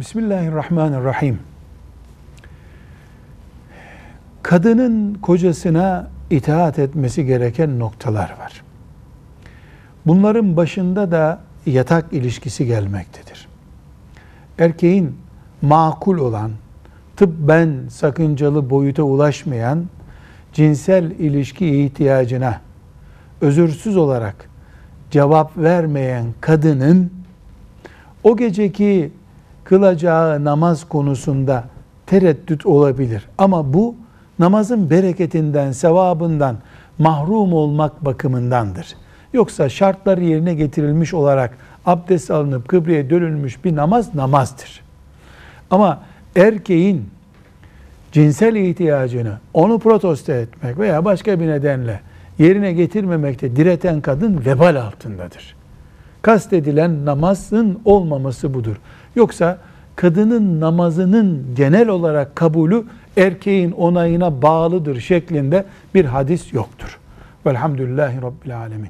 Bismillahirrahmanirrahim. Kadının kocasına itaat etmesi gereken noktalar var. Bunların başında da yatak ilişkisi gelmektedir. Erkeğin makul olan, tıbben sakıncalı boyuta ulaşmayan cinsel ilişki ihtiyacına özürsüz olarak cevap vermeyen kadının o geceki kılacağı namaz konusunda tereddüt olabilir. Ama bu namazın bereketinden, sevabından mahrum olmak bakımındandır. Yoksa şartlar yerine getirilmiş olarak abdest alınıp kıbleye dönülmüş bir namaz namazdır. Ama erkeğin cinsel ihtiyacını onu protesto etmek veya başka bir nedenle yerine getirmemekte direten kadın vebal altındadır. Kastedilen namazın olmaması budur. Yoksa kadının namazının genel olarak kabulü erkeğin onayına bağlıdır şeklinde bir hadis yoktur. Velhamdülillahi Rabbil Alemin.